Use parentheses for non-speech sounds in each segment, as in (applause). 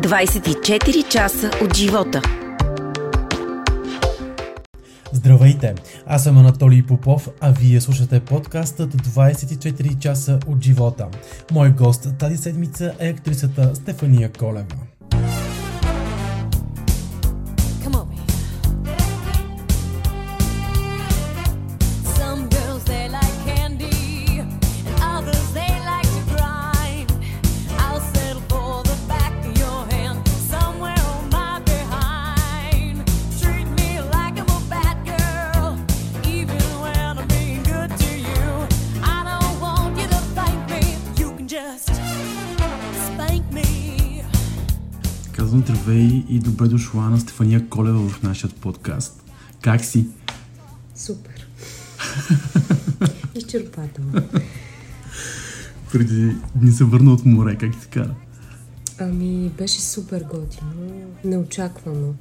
24 часа от живота. Здравейте! Аз съм Анатолий Попов, а вие слушате подкастът 24 часа от живота. Мой гост тази седмица е актрисата Стефания Колева. Добре дошла на Стефания Колева в нашия подкаст. Как си? Супер. Изчерпателно. Преди дни се върна от море, как ти кара? Ами, беше супер готино, неочаквано.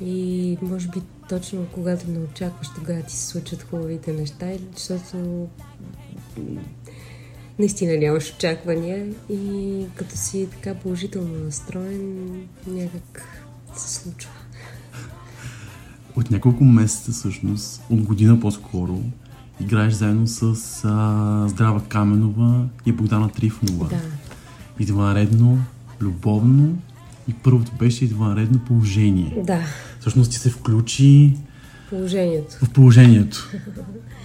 И може би точно когато не очакваш, тогава ти се случват хубавите неща, защото наистина нямаш очаквания и като си така положително настроен, някак се случва. От няколко месеца всъщност, от година по-скоро, играеш заедно с а, Здрава Каменова и Богдана Трифонова. Да, Извънредно, любовно и първото беше извънредно положение. да, Всъщност ти се включи положението. в положението. (laughs)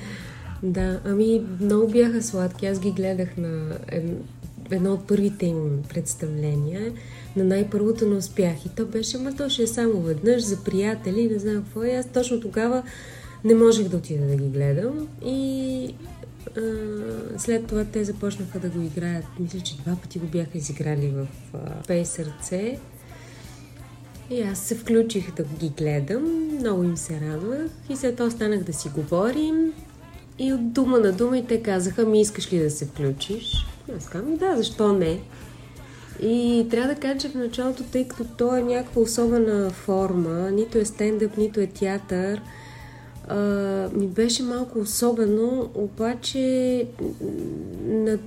Да, ами много бяха сладки. Аз ги гледах на ед- едно от първите им представления. На най-първото не успях. И то беше, ма то ще е само веднъж за приятели, не знам какво. И аз точно тогава не можех да отида да ги гледам. И а, след това те започнаха да го играят. Мисля, че два пъти го бяха изиграли в а, Пей сърце. И аз се включих да ги гледам, много им се радвах и след това останах да си говорим и от дума на дума и те казаха, ми искаш ли да се включиш? Аз казвам, да, защо не? И трябва да кажа, че в началото, тъй като то е някаква особена форма, нито е стендъп, нито е театър, а, ми беше малко особено, обаче на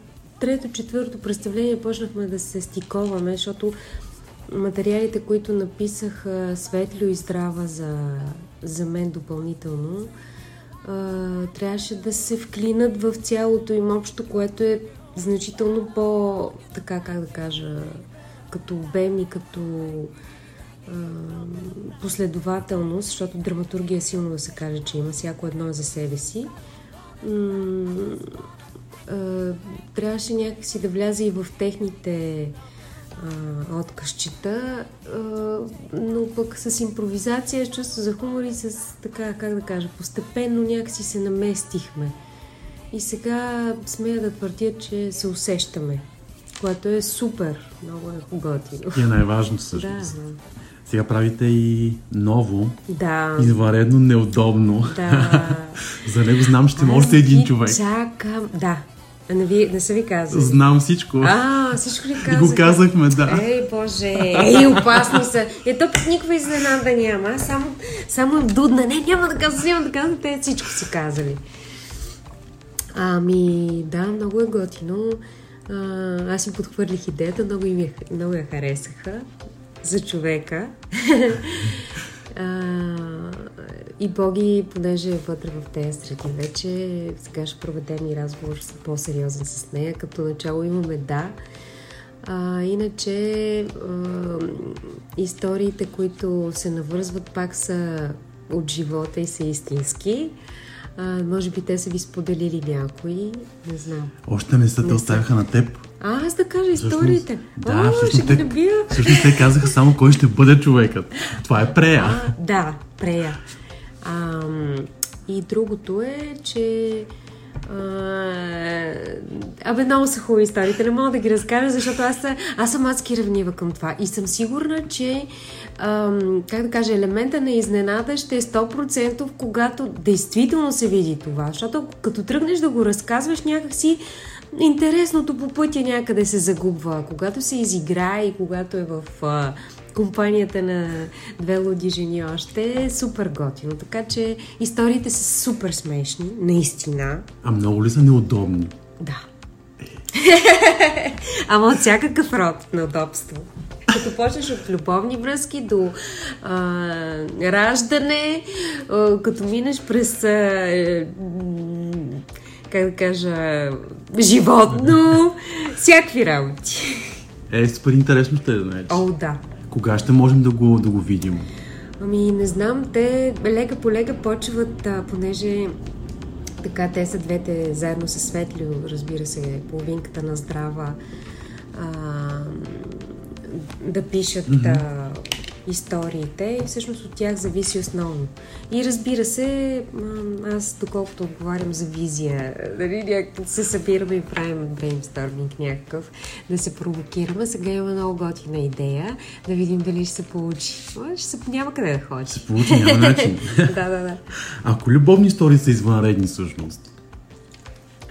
трето-четвърто представление почнахме да се стиковаме, защото материалите, които написах а, Светлю и Здрава за, за мен допълнително, трябваше да се вклинат в цялото им общо, което е значително по, така как да кажа, като обем и като а, последователност, защото драматургия е силно да се каже, че има всяко едно за себе си. М- а, трябваше някакси да вляза и в техните а, откъсчета, а, но пък с импровизация, с чувство за хумор и с така, как да кажа, постепенно някакси се наместихме. И сега смея да твърдя, че се усещаме, което е супер, много е готино. И е най-важното Да, всъщност. Сега правите и ново, да, извънредно неудобно. да. (laughs) За него знам, ще още един човек. Чакам, да. А не, ви, не са ви казали? Знам всичко. А, всичко ли И казаха? го казахме, да. Ей, боже, ей, опасни са. Е, то пък никаква изненада няма. Само, само им дудна. Не, няма да казвам, няма да казвам. Те всичко си казали. Ами, да, много е готино. А, аз им подхвърлих идеята, много, им я, много я харесаха за човека. (laughs) а, и Боги, понеже е вътре в тези среди вече, сега ще проведем и разговор с- по-сериозен с нея. Като начало имаме да. А, иначе а, историите, които се навързват, пак са от живота и са истински. А, може би те са ви споделили някои, не знам. Още не са, те Не оставяха на теб. А, аз да кажа Всъщност, историите. Да, О, всъщност ще ги те, набия. всъщност те казаха само кой ще бъде човекът. Това е Прея. А, да, прея. Ам, и другото е, че а, абе, много са хубави историите, не мога да ги разкажа, защото аз, аз съм адски ревнива към това. И съм сигурна, че ам, как да кажа, елемента на изненада ще е 100% когато действително се види това. Защото като тръгнеш да го разказваш някакси интересното по пътя някъде се загубва. Когато се изиграе и когато е в а, компанията на две луди жени още е супер готино. Така че историите са супер смешни, наистина. А много ли са неудобни? Да. (laughs) Ама от всякакъв род на удобство. Като почнеш от любовни връзки до а, раждане, а, като минеш през а, е, как да кажа, животно, (laughs) всякакви работи. Е, супер интересно ще е да знаеш. О, да. Кога ще можем да го, да го видим? Ами, не знам, те лека по лека почват, а, понеже така те са двете, заедно с Светлио, разбира се, половинката на здрава, а, да пишат а, историите и всъщност от тях зависи основно. И разбира се, аз доколкото отговарям за визия, нали, се събираме и правим брейнсторминг някакъв, да се провокираме. Сега имаме много готина идея, да видим дали ще се получи. Ще се, няма къде да ходи. Се получи, няма начин. (laughs) да, да, да. Ако любовни истории са извънредни всъщност,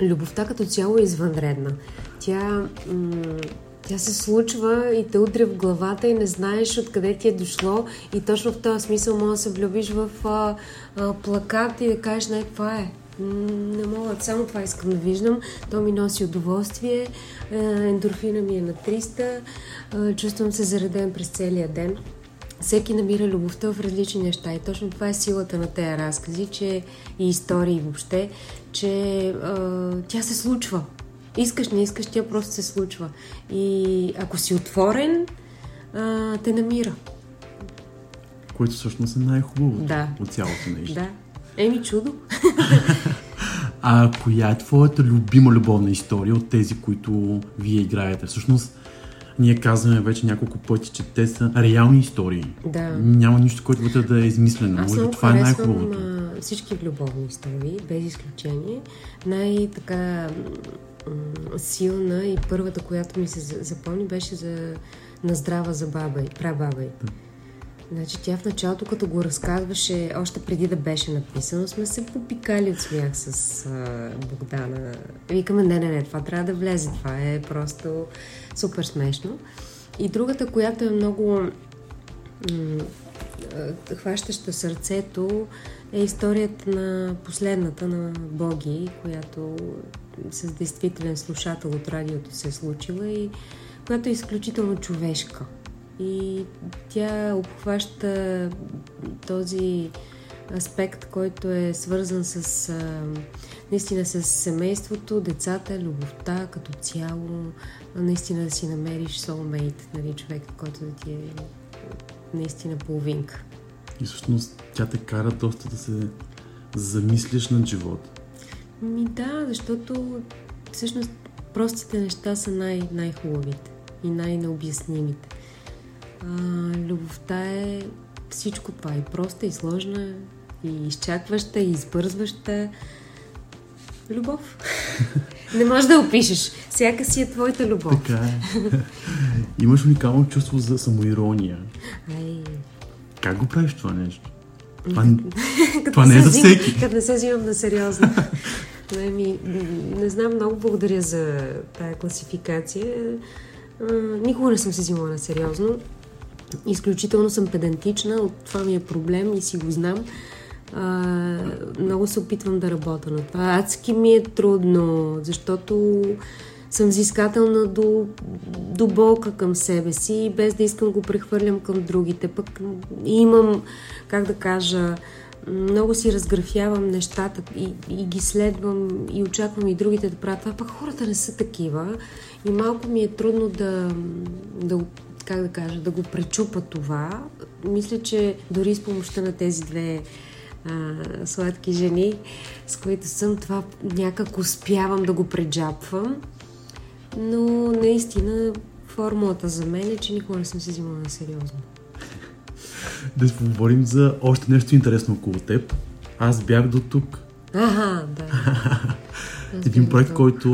Любовта като цяло е извънредна. Тя, м- тя се случва и те удря в главата и не знаеш откъде ти е дошло и точно в този смисъл може да се влюбиш в а, а, плакат и да кажеш, не, това е. Не мога, само това искам да виждам. То ми носи удоволствие, е, ендорфина ми е на 300, е, чувствам се зареден през целия ден. Всеки намира любовта в различни неща и точно това е силата на тези разкази, че и истории въобще, че а, тя се случва. Искаш, не искаш, тя просто се случва. И ако си отворен, а, те намира. което всъщност е най-хубавото Да. от цялото нещо. Да. Еми чудо. (laughs) А коя е твоята любима любовна история от тези, които вие играете? Всъщност, ние казваме вече няколко пъти, че те са реални истории. Да. Няма нищо, което вътре да е измислено. Аз Може би това е най-хубавото. всички любовни истории, без изключение. Най-така силна и първата, която ми се за- запомни, беше за на здрава за баба и прабаба й. Значи тя в началото, като го разказваше, още преди да беше написано, сме се попикали от смях с а, Богдана. Викаме, не, не, не, това трябва да влезе, това е просто супер смешно. И другата, която е много м, хващаща сърцето, е историята на последната на Боги, която с действителен слушател от радиото се е случила и която е изключително човешка. И тя обхваща този аспект, който е свързан с наистина с семейството, децата, любовта като цяло, наистина да си намериш soulmate, нали, човек, който да ти е наистина половинка. И всъщност тя те кара доста да се замислиш над живота. Ми да, защото всъщност простите неща са най- най-хубавите и най-необяснимите. А, любовта е всичко това. И проста, и сложна, и изчакваща, и избързваща. Любов. Не можеш да опишеш. Всяка си е твоята любов. Така е. Имаш уникално чувство за самоирония. Ай, Как го правиш това нещо? (laughs) Това, това не е за всеки. Като не се взимам на сериозно. (laughs) не, ми, не знам, много благодаря за тая класификация. Никога не съм се взимала на сериозно. Изключително съм педантична, от това ми е проблем и си го знам. А, много се опитвам да работя на това. Адски ми е трудно, защото съм взискателна до, до болка към себе си, без да искам го прехвърлям към другите. Пък имам, как да кажа, много си разграфявам нещата и, и ги следвам и очаквам и другите да правят това, пък хората не са такива и малко ми е трудно да, да как да кажа, да го пречупа това. Мисля, че дори с помощта на тези две а, сладки жени, с които съм, това някак успявам да го преджапвам. Но наистина формулата за мен е, че никога не съм се взимала на сериозно. Да поговорим за още нещо интересно около теб. Аз бях до тук. Ага, да. (laughs) Един проект, който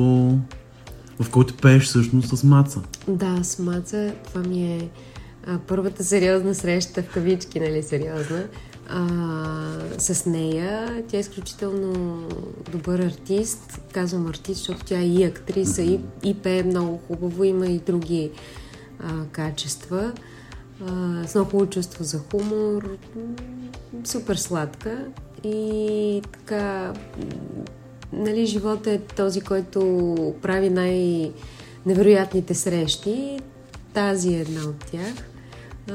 в който пееш всъщност с Маца. Да, с Маца. Това ми е а, първата сериозна среща, в кавички, нали, сериозна. А, с нея. Тя е изключително добър артист. Казвам артист, защото тя е и актриса, и, и пее много хубаво. Има и други а, качества. С много чувство за хумор. Супер сладка. И така, нали, живота е този, който прави най- невероятните срещи. тази е една от тях. А,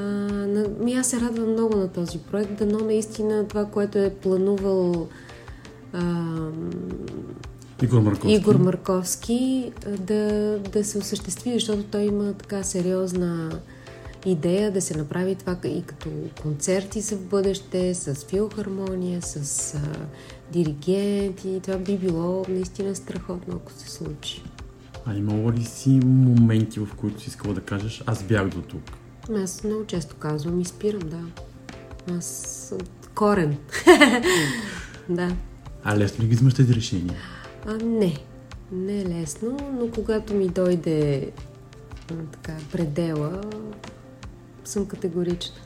ми аз се радвам много на този проект, дано наистина това, което е планувал а, Игор Марковски. Игор Марковски да, да се осъществи, защото той има така сериозна идея да се направи това и като концерти за в бъдеще, с филхармония, с а, диригенти. Това би било наистина страхотно, ако се случи. А имало ли си моменти, в които си искала да кажеш, аз бях до тук? Аз много често казвам и спирам, да. Аз корен. (laughs) да. А лесно ли ги взимаш тези решения? А, не. Не е лесно, но когато ми дойде така, предела, съм категорична.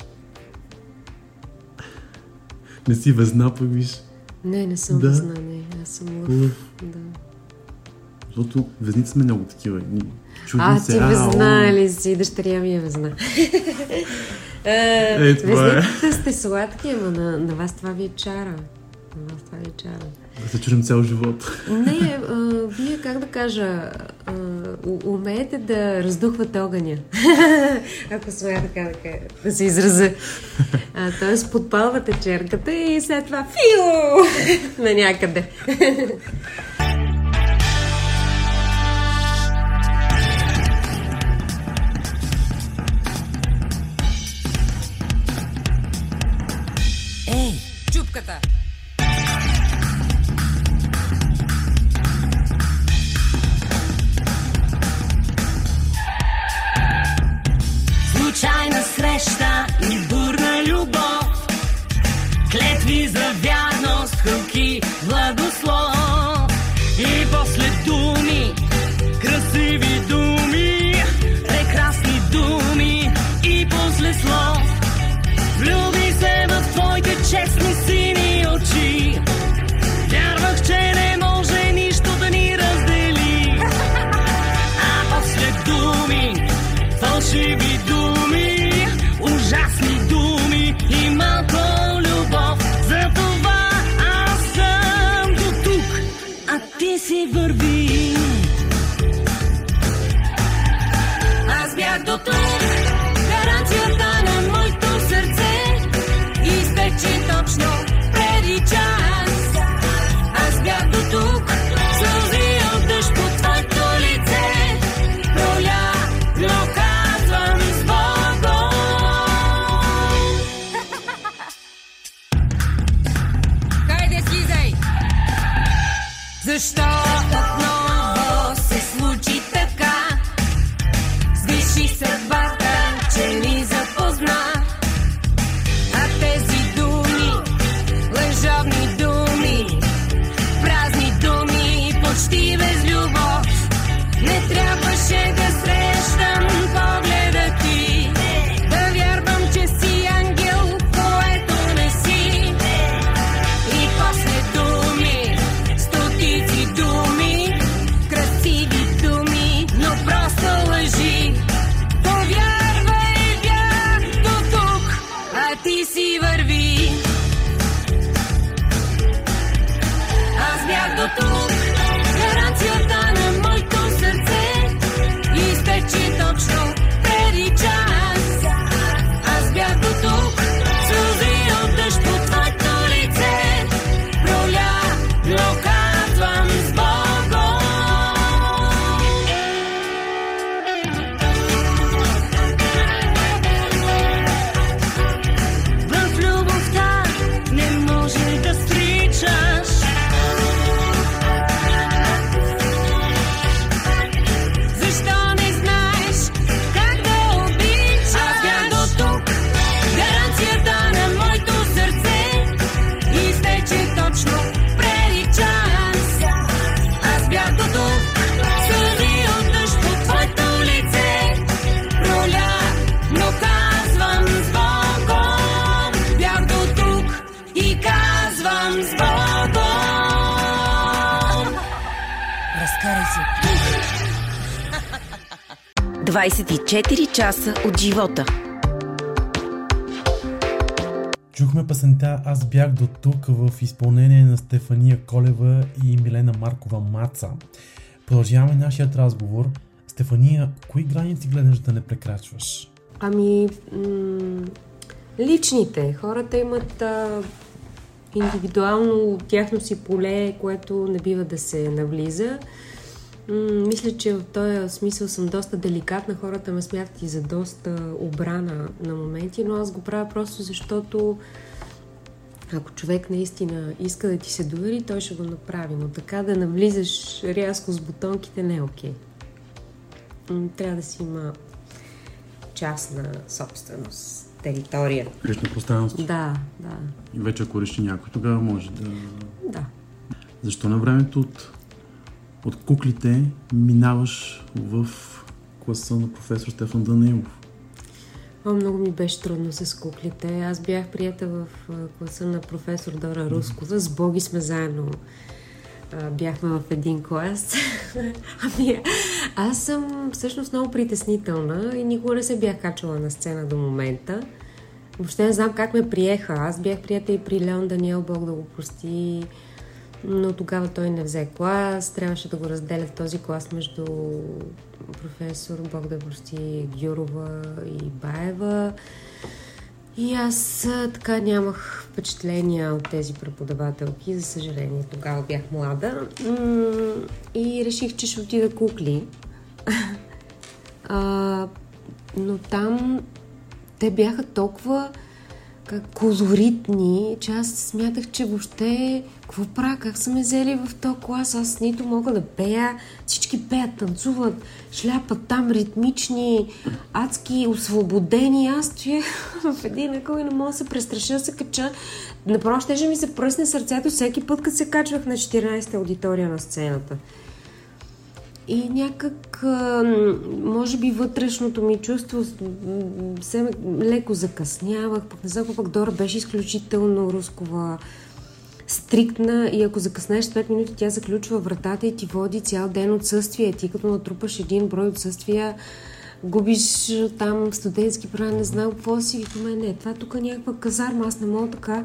Не си възна, пък виж. Не, не съм Да. везна, не. Аз съм лъв. Лъв. Да. Защото везните сме много такива. Чудим А, се. ти а, везна о, ли си? Дъщеря ми е везна. (laughs) Е, това е. Везните сте сладки, ама на, на вас това ви е чара. На вас това ви е чара. Да се чудим цял живот. Не, а, вие как да кажа, а, умеете да раздухвате огъня. (laughs) Ако смея така да, да се израза. А, тоест подпалвате черката и след това фиу (laughs) на някъде. Часа от живота. Чухме песента Аз бях до тук в изпълнение на Стефания Колева и Милена Маркова Маца. Продължаваме нашият разговор. Стефания, кои граници гледаш да не прекрачваш? Ами, м- личните. Хората имат а, индивидуално тяхно си поле, което не бива да се навлиза. М- мисля, че в този смисъл съм доста деликатна. Хората ме смятат и за доста обрана на моменти, но аз го правя просто защото ако човек наистина иска да ти се довери, той ще го направи. Но така да навлизаш рязко с бутонките не е окей. М, Трябва да си има частна собственост, територия. Лично пространство. Да, да, И вече ако реши някой, тогава може да... да. Защо на времето от, от куклите минаваш в класа на професор Стефан Данилов? О, много ми беше трудно с куклите. Аз бях прията в класа на професор Дора Рускова. С Боги сме заедно. Бяхме в един клас. (laughs) ами, аз съм всъщност много притеснителна и никога не се бях качвала на сцена до момента. Въобще не знам как ме приеха. Аз бях прията и при Леон Даниел, Бог да го прости. Но тогава той не взе клас. Трябваше да го разделят този клас между професор Бог да прости Гюрова и Баева. И аз така нямах впечатления от тези преподавателки, за съжаление. Тогава бях млада. И реших, че ще отида кукли. (laughs) а, но там те бяха толкова как, колоритни, че аз смятах, че въобще какво правя, как са ме взели в този клас, аз нито мога да пея, всички пеят, танцуват, шляпат там ритмични, адски, освободени, аз стоя (laughs) в един ъгъл и не мога да се престраша, да се кача. Направо ще ми се пръсне сърцето всеки път, като се качвах на 14-та аудитория на сцената. И някак, може би вътрешното ми чувство с- м, се леко закъснявах, пък не знам пък Дора беше изключително рускова, стриктна и ако закъснеш с 5 минути, тя заключва вратата и ти води цял ден отсъствие. Ти като натрупаш един брой отсъствия, губиш там студентски права, не знам какво си. Викаме, не, това тук е някаква казарма, аз не мога така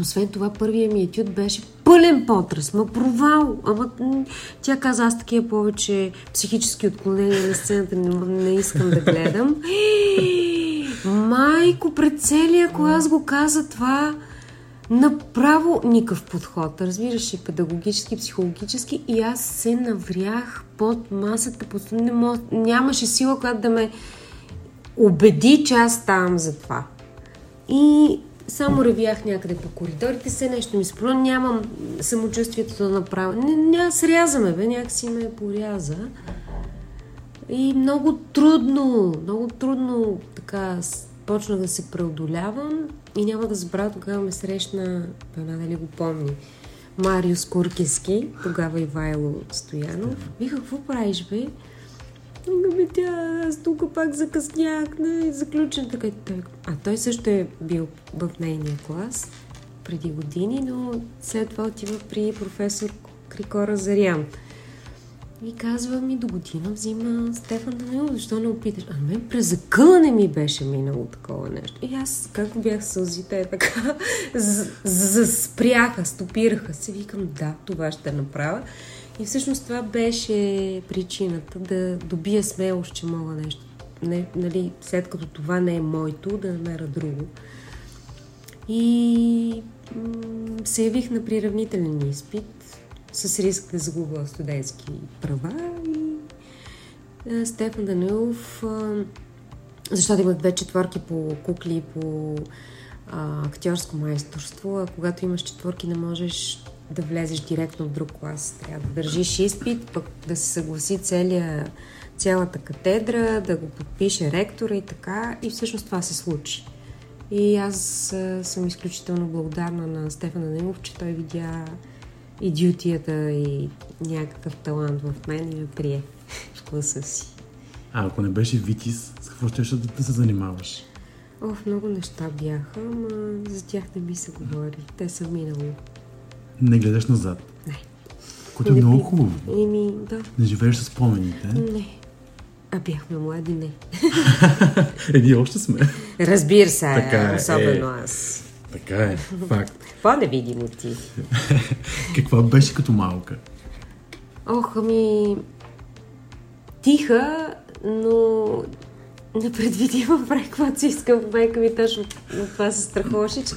освен това, първият ми етюд беше пълен потръс, ма провал. Ама тя каза, аз такива повече психически отклонения на сцената не, не искам да гледам. Майко, пред целия клас го каза това. Направо никакъв подход. Разбираш и педагогически, психологически. И аз се наврях под масата. Под... Не мож... Нямаше сила, която да ме убеди, че аз ставам за това. И само ревях някъде по коридорите, се нещо ми спро, нямам самочувствието да направя. Не, не, срязаме, бе, някакси ме поряза. И много трудно, много трудно така почнах да се преодолявам и няма да забравя, тогава ме срещна, една дали го помни, Мариус Куркиски, тогава Ивайло Стоянов. Вика, какво правиш, бе? Ами тя, аз тук пак закъснях, не, заключен така. Той, а той също е бил в нейния клас преди години, но след това отива при професор Крикора Зарян. И казва ми, до година взима Стефан Данилов, защо не опиташ? А мен през закъла не ми беше минало такова нещо. И аз, как бях сълзите, така, (laughs) з- з- спряха, стопираха се. Викам, да, това ще направя. И всъщност това беше причината да добия смелост, че мога нещо. Не, нали, след като това не е моето, да намеря друго. И м- се явих на приравнителен изпит с риск да загубя студентски права и е, Стефан Данилов, а, защото имах две четворки по кукли и по а, актьорско майсторство, а когато имаш четворки не можеш да влезеш директно в друг клас. Трябва да държиш изпит, пък да се съгласи целия, цялата катедра, да го подпише ректора и така. И всъщност това се случи. И аз съм изключително благодарна на Стефан Данилов, че той видя идиотията и някакъв талант в мен и ме прие в класа си. А ако не беше Витис, с какво ще да, да се занимаваш? Ох, много неща бяха, ама за тях не ми се говори. Те са минало. Не гледаш назад. Не. Което е Не много хубаво. Еми, да. Не живееш с спомените. Не. А бяхме млади, не. (laughs) Еди, още сме. Разбира се, Така е, особено е. аз. Така е, факт. (laughs) По-невидимо ти. (laughs) Каква беше като малка? Ох, ами... тиха, но непредвидима прави каквото си искам. Майка ми точно от това се страхуваше, че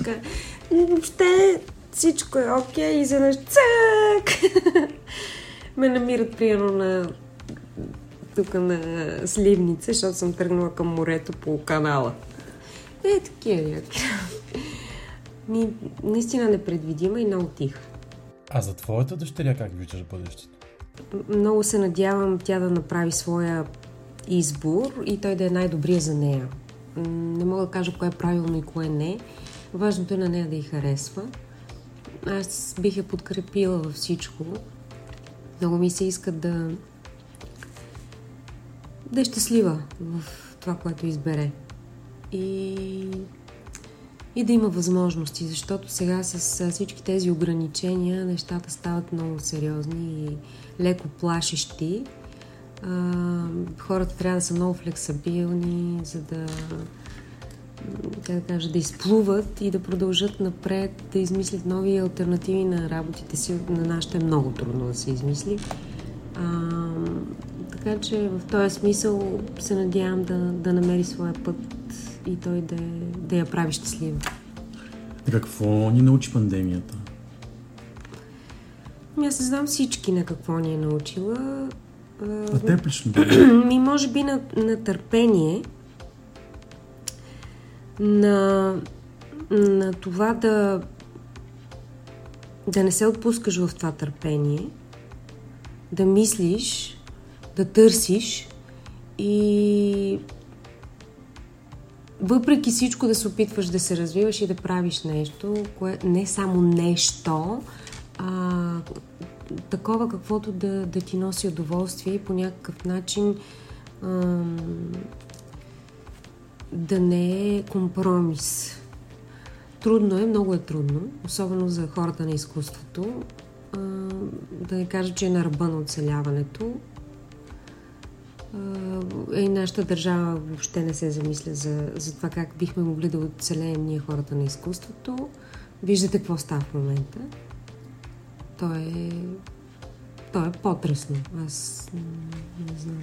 въобще всичко е окей и изведнъж цак! (laughs) Ме намират примерно на тук на Сливница, защото съм тръгнала към морето по канала. Е, такива яки. Ми, наистина непредвидима и много тиха. А за твоята дъщеря как виждаш бъдещето? Много се надявам тя да направи своя избор и той да е най-добрия за нея. Не мога да кажа кое е правилно и кое не. Важното е на нея да й харесва. Аз бих я подкрепила във всичко. Много ми се иска да да е щастлива в това, което избере. И, и да има възможности, защото сега с всички тези ограничения нещата стават много сериозни и леко плашещи. А, хората трябва да са много флексабилни, за да как да кажа, да изплуват и да продължат напред, да измислят нови альтернативи на работите си. На нашите е много трудно да се измисли. А, така че в този смисъл се надявам да, да намери своя път и той да, да я прави щастлива. Какво ни научи пандемията? Ами Аз не знам всички на какво ни е научила. А, теб лично. (clears throat) Ми, може би на, на търпение, на, на това да, да не се отпускаш в това търпение, да мислиш, да търсиш и въпреки всичко да се опитваш да се развиваш и да правиш нещо, кое, не само нещо, а такова каквото да, да ти носи удоволствие и по някакъв начин ам, да не е компромис. Трудно е, много е трудно, особено за хората на изкуството. Да не кажа, че е на ръба на оцеляването. А, и нашата държава въобще не се замисля за, за това как бихме могли да оцелеем ние хората на изкуството. Виждате какво става в момента. То е, то е по-тръсно. Аз не знам.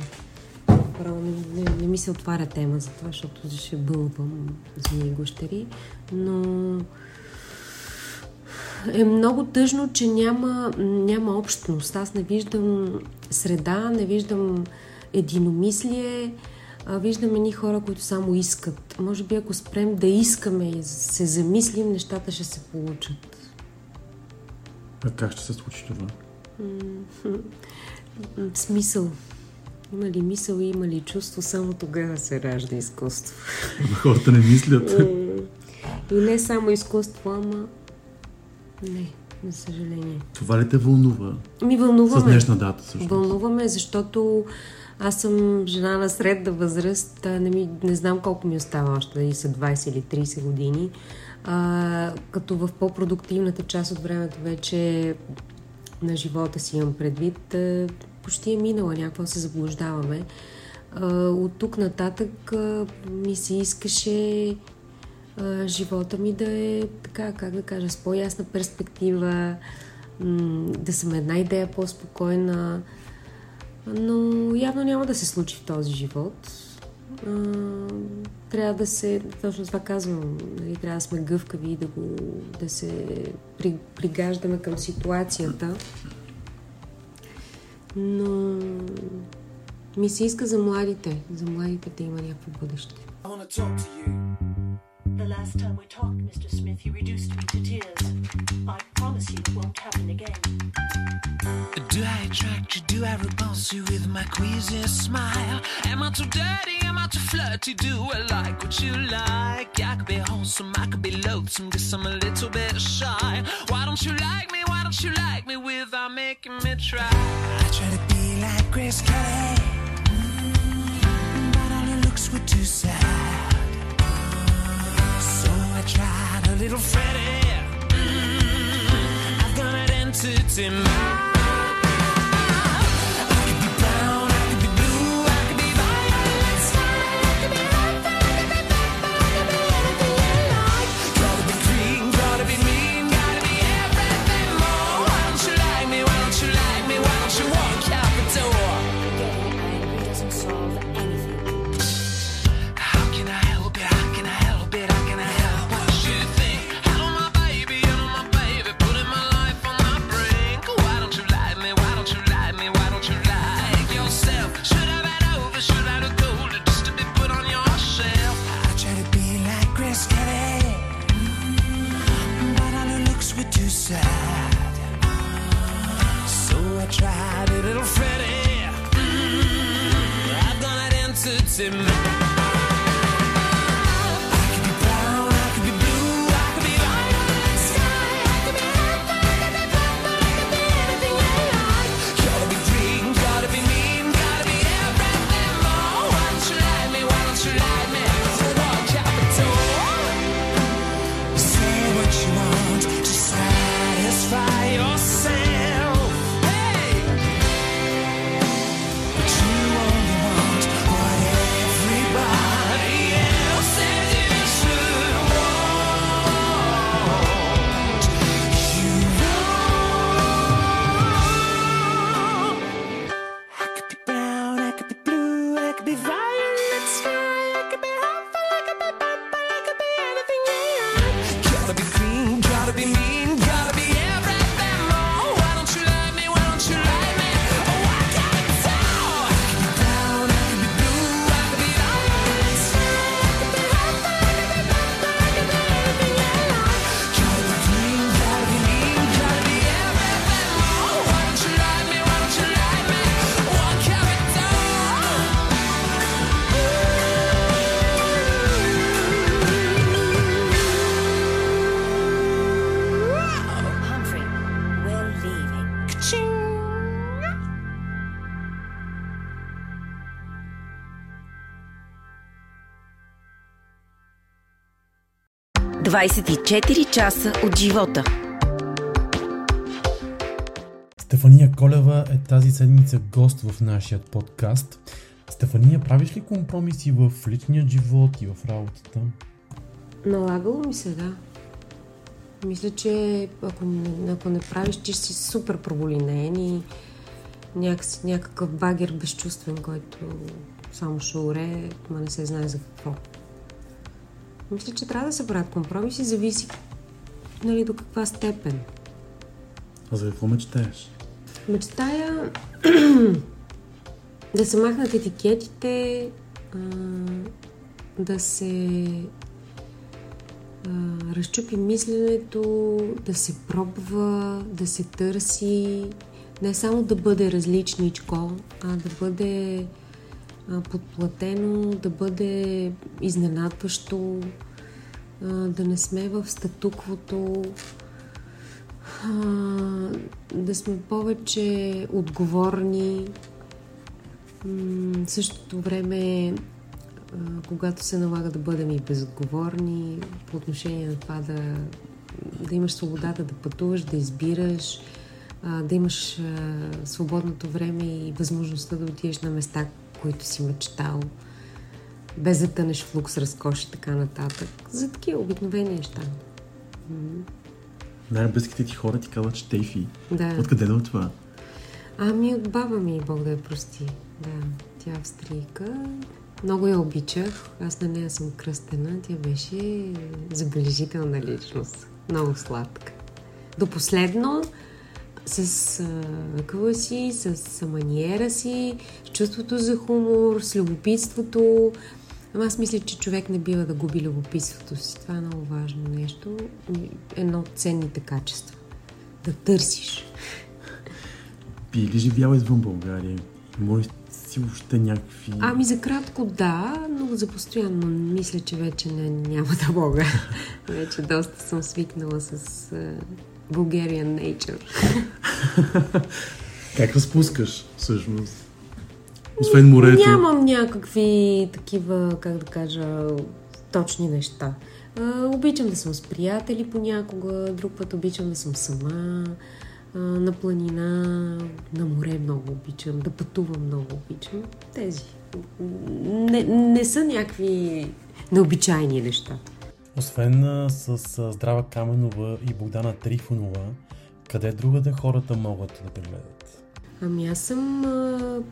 Право не, не, не ми се отваря тема за това, защото ще бълвам змии и гущери. Но е много тъжно, че няма, няма общност. Аз не виждам среда, не виждам единомислие, а виждам едни хора, които само искат. Може би ако спрем да искаме и се замислим, нещата ще се получат. А как ще се случи това? М, (laughs) Смисъл. Има ли мисъл и има ли чувство, само тогава се ражда изкуство. Хората не мислят. И не само изкуство, ама... Не, за съжаление. Това ли те вълнува? Ми С вълнуваме. днешна дата също. Вълнуваме, защото аз съм жена на средна възраст. Не, ми, не знам колко ми остава още, дали са 20 или 30 години. А, като в по-продуктивната част от времето вече на живота си имам предвид, почти е минала, някакво се заблуждаваме. От тук нататък ми се искаше живота ми да е така, как да кажа, с по-ясна перспектива, да съм една идея по-спокойна, но явно няма да се случи в този живот. Трябва да се, точно това казвам, нали, трябва да сме гъвкави да, да се при, пригаждаме към ситуацията. Но ми се иска за младите, за младите да има някакво бъдеще. The last time we talked, Mr. Smith, you reduced me to tears. I promise you it won't happen again. Do I attract you? Do I repulse you with my queasy smile? Am I too dirty? Am I too flirty? Do I like what you like? I could be wholesome, I could be loathsome, guess I'm a little bit shy. Why don't you like me? Why don't you like me Without making me try? I try to be like Grace Kelly, mm, but all her looks were too sad. So I tried a little Freddie. Mm, I've got an entity mind. in 24 часа от живота. Стефания Колева е тази седмица гост в нашия подкаст. Стефания, правиш ли компромиси в личния живот и в работата? Налагало ми се, да. Мисля, че ако не, ако не правиш, ти си супер проболинен и някакси, някакъв багер безчувствен, който само ще оре, ма не се знае за какво. Мисля, че трябва да се правят компромиси, зависи нали, до каква степен. А за какво мечтаеш? Мечтая (clears throat) да се махнат етикетите, а, да се а, разчупи мисленето, да се пробва, да се търси, не само да бъде различничко, а да бъде подплатено, да бъде изненадващо, да не сме в статуквото, да сме повече отговорни. В същото време, когато се налага да бъдем и безотговорни, по отношение на това да, да имаш свободата да пътуваш, да избираш, да имаш свободното време и възможността да отидеш на места, които си мечтал, без да тънеш в лукс, разкош и така нататък. За такива обикновени неща. Най-близките ти хора ти казват, че Тейфи. Да. Откъде да това? Ами от баба ми, Бог да я прости. Да, тя е австрийка. Много я обичах. Аз на нея съм кръстена. Тя беше забележителна личност. Много сладка. До последно с а, си, с маниера си, с чувството за хумор, с любопитството. Ама аз мисля, че човек не бива да губи любопитството си. Това е много важно нещо. Едно от ценните качества. Да търсиш. Би ли живяла извън България? Ли си въобще някакви... Ами за кратко да, но за постоянно мисля, че вече не, няма да мога. (laughs) вече доста съм свикнала с Bulgarian nature. (laughs) Как разпускаш, всъщност? Освен морето. Нямам някакви такива, как да кажа, точни неща. А, обичам да съм с приятели понякога, друг път обичам да съм сама, а, на планина, на море много обичам, да пътувам много обичам. Тези. Не, не са някакви необичайни неща. Освен с Здрава Каменова и Богдана Трифонова, къде другаде хората могат да те гледат? Ами аз съм а,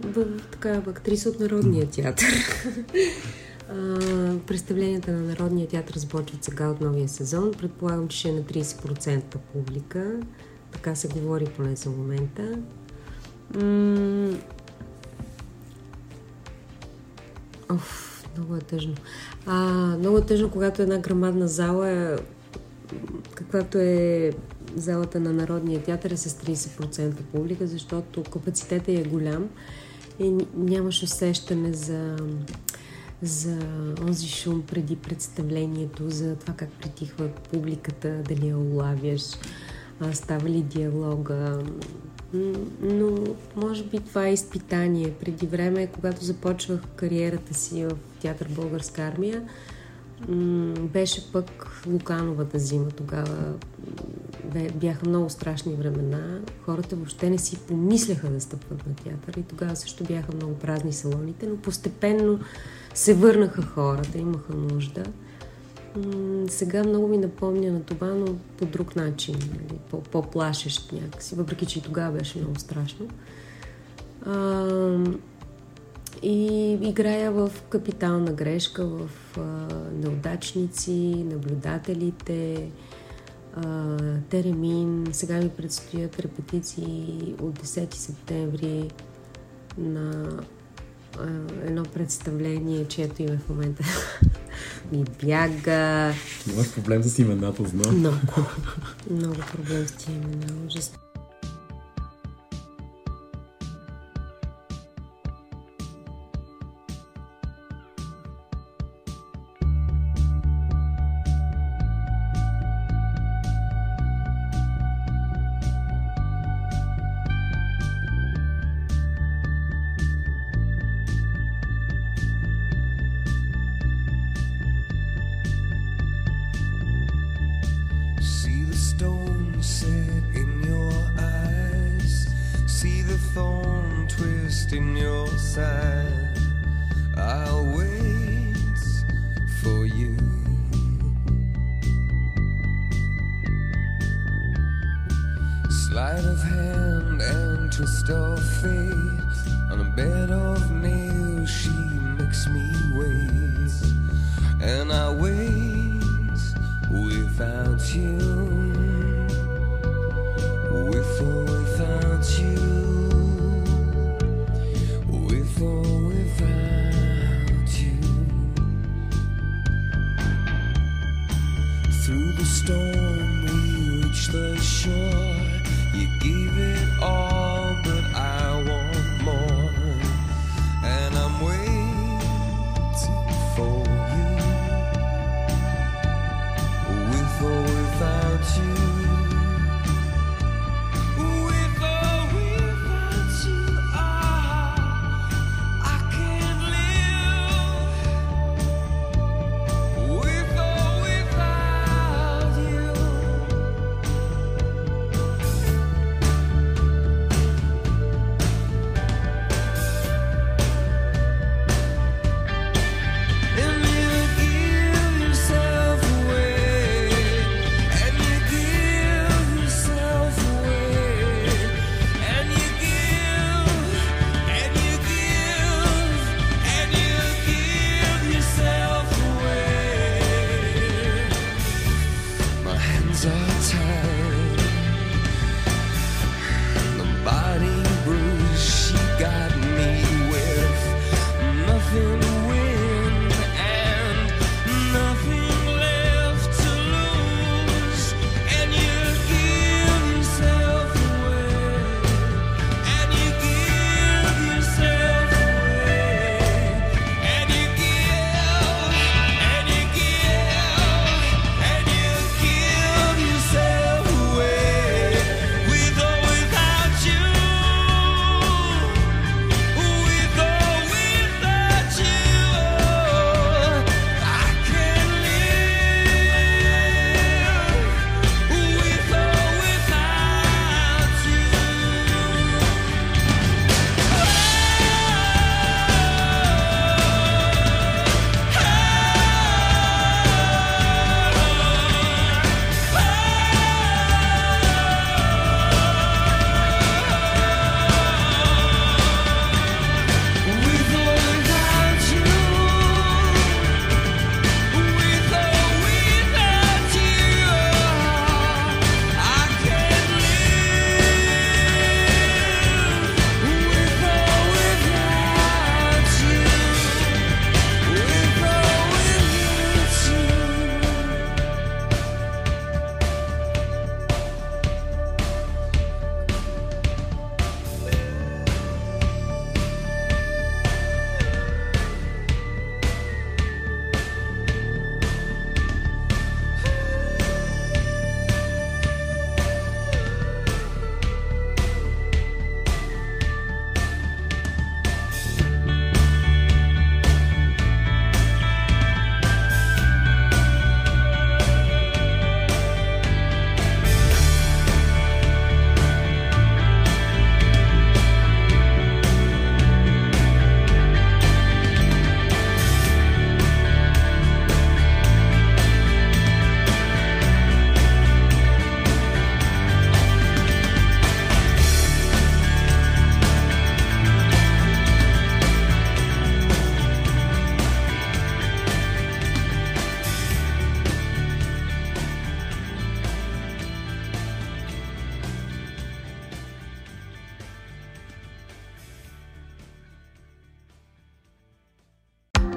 в, така, актриса от Народния театър. (laughs) а, представленията на Народния театър започват сега от новия сезон. Предполагам, че ще е на 30% публика. Така се говори поне за момента. М- Оф, много е тъжно. А, много е тъжно, когато една грамадна зала е каквато е залата на Народния театър е с 30% публика, защото капацитетът е голям и нямаш усещане за за онзи шум преди представлението, за това как притихва публиката, дали я улавяш, а, става ли диалога. Но може би това е изпитание. Преди време, когато започвах кариерата си в театър Българска армия, беше пък Лукановата зима. Тогава бяха много страшни времена. Хората въобще не си помисляха да стъпват на театър и тогава също бяха много празни салоните, но постепенно се върнаха хората, имаха нужда. Сега много ми напомня на това, но по друг начин, нали, по- по-плашещ някакси, въпреки че и тогава беше много страшно. А, и играя в капитална грешка, в а, неудачници, наблюдателите, а, Теремин. Сега ми предстоят репетиции от 10 септември на а, едно представление, чието име в момента ми бяга. Имаш проблем с имената, знам. Много. Много проблем с тия имена. Ужас.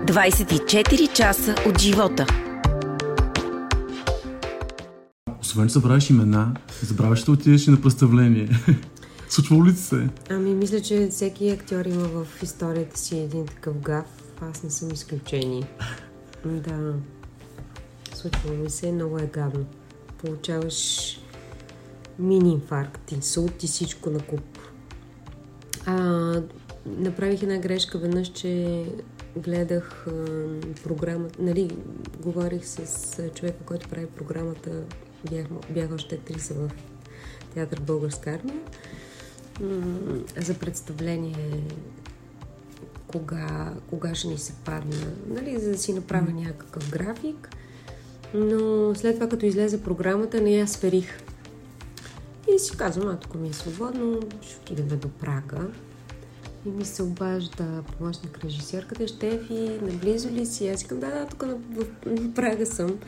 24 часа от живота. Освен, че забравяш имена, забравяш да отидеш на представление. (laughs) Случвало ли се? Ами, мисля, че всеки актьор има в историята си един такъв гаф. Аз не съм изключение. Да. Случвало ми се, много е гадно. Получаваш мини инфаркт, инсулт и всичко на куп. А, направих една грешка веднъж, че гледах а, програмата, нали, говорих с човека, който прави програмата, бях, бях още актриса в театър Българска армия, за представление кога, кога ще ни се падне, нали, за да си направя някакъв график. Но след това, като излезе програмата, не я сверих. И си казвам, а тук ми е свободно, ще отидем до Прага. И ми се обажда помощник режисьорката, Штефи, наблизо ли си? Аз казвам, да, да, тук на, в Прага съм.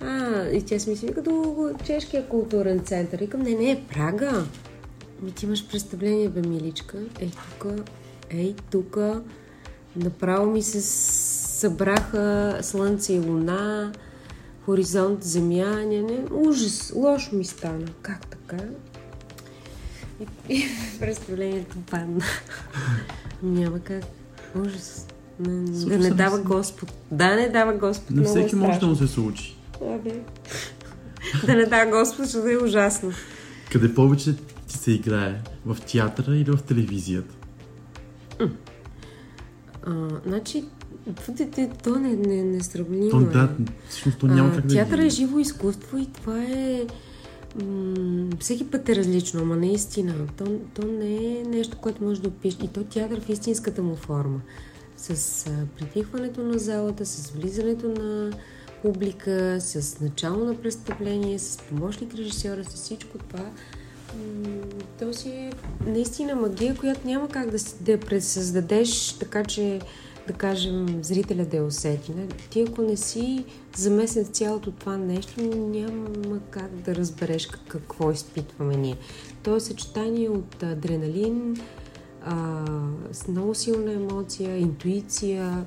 А, и тя си мисли, като Чешкия културен център. Викам, не, не, Прага. Ми ти имаш представление, бе, миличка. Ей, тук, ей, тук. Направо ми се събраха слънце и луна, хоризонт, земя, не, не, ужас, лошо ми стана. Как така? И, и (laughs) представлението падна. Няма как. Ужас. Не, да Случва не дава Господ. Да, не дава Господ. На Много е всеки може да му се случи. Абе. да не дава Господ, ще да е ужасно. Къде повече ти се играе? В театъра или в телевизията? А, значи, това дете, то не, не, не сравнимо То, е. да, всъщност то няма А, как да Театър ги- е живо изкуство и това е... М- всеки път е различно, ама наистина. То, то не е нещо, което може да опише. И то театър в истинската му форма. С а, притихването на залата, с влизането на публика, с начало на представление, с помощник режисьора, с всичко това. То си е наистина магия, която няма как да, да пресъздадеш така, че да кажем, зрителя да я усети. Не? Ти ако не си замесен с цялото това нещо, няма как да разбереш как- какво изпитваме ние. То е съчетание от адреналин, а, с много силна емоция, интуиция,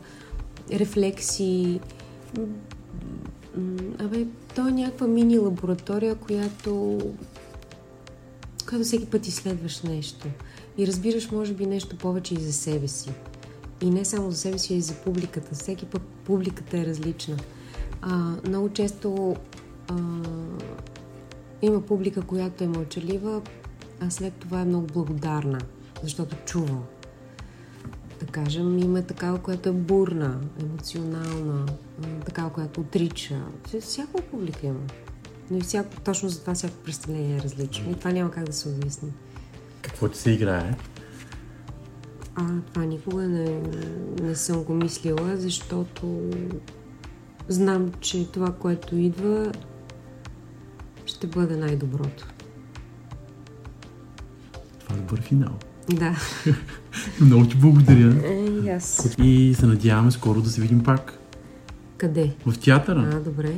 рефлекси. М, м, Абе, то е някаква мини лаборатория, която когато всеки път изследваш нещо и разбираш, може би, нещо повече и за себе си. И не само за себе си, а и за публиката. Всеки път публиката е различна. А, много често а, има публика, която е мълчалива, а след това е много благодарна, защото чува. Да кажем, има такава, която е бурна, емоционална, такава, която отрича. Вся- Всяка публика има. Но и всяко, точно за това всяко представление е различно. И това няма как да се обясни. Какво ти се играе? А, това никога не, не съм го мислила, защото знам, че това, което идва, ще бъде най-доброто. Това е добър финал. Да. (laughs) Много ти благодаря. Е, и аз. И се надяваме скоро да се видим пак. Къде? В театъра. А, добре. (laughs)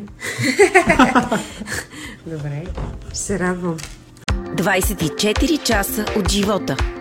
добре. Ще се радвам. 24 часа от живота.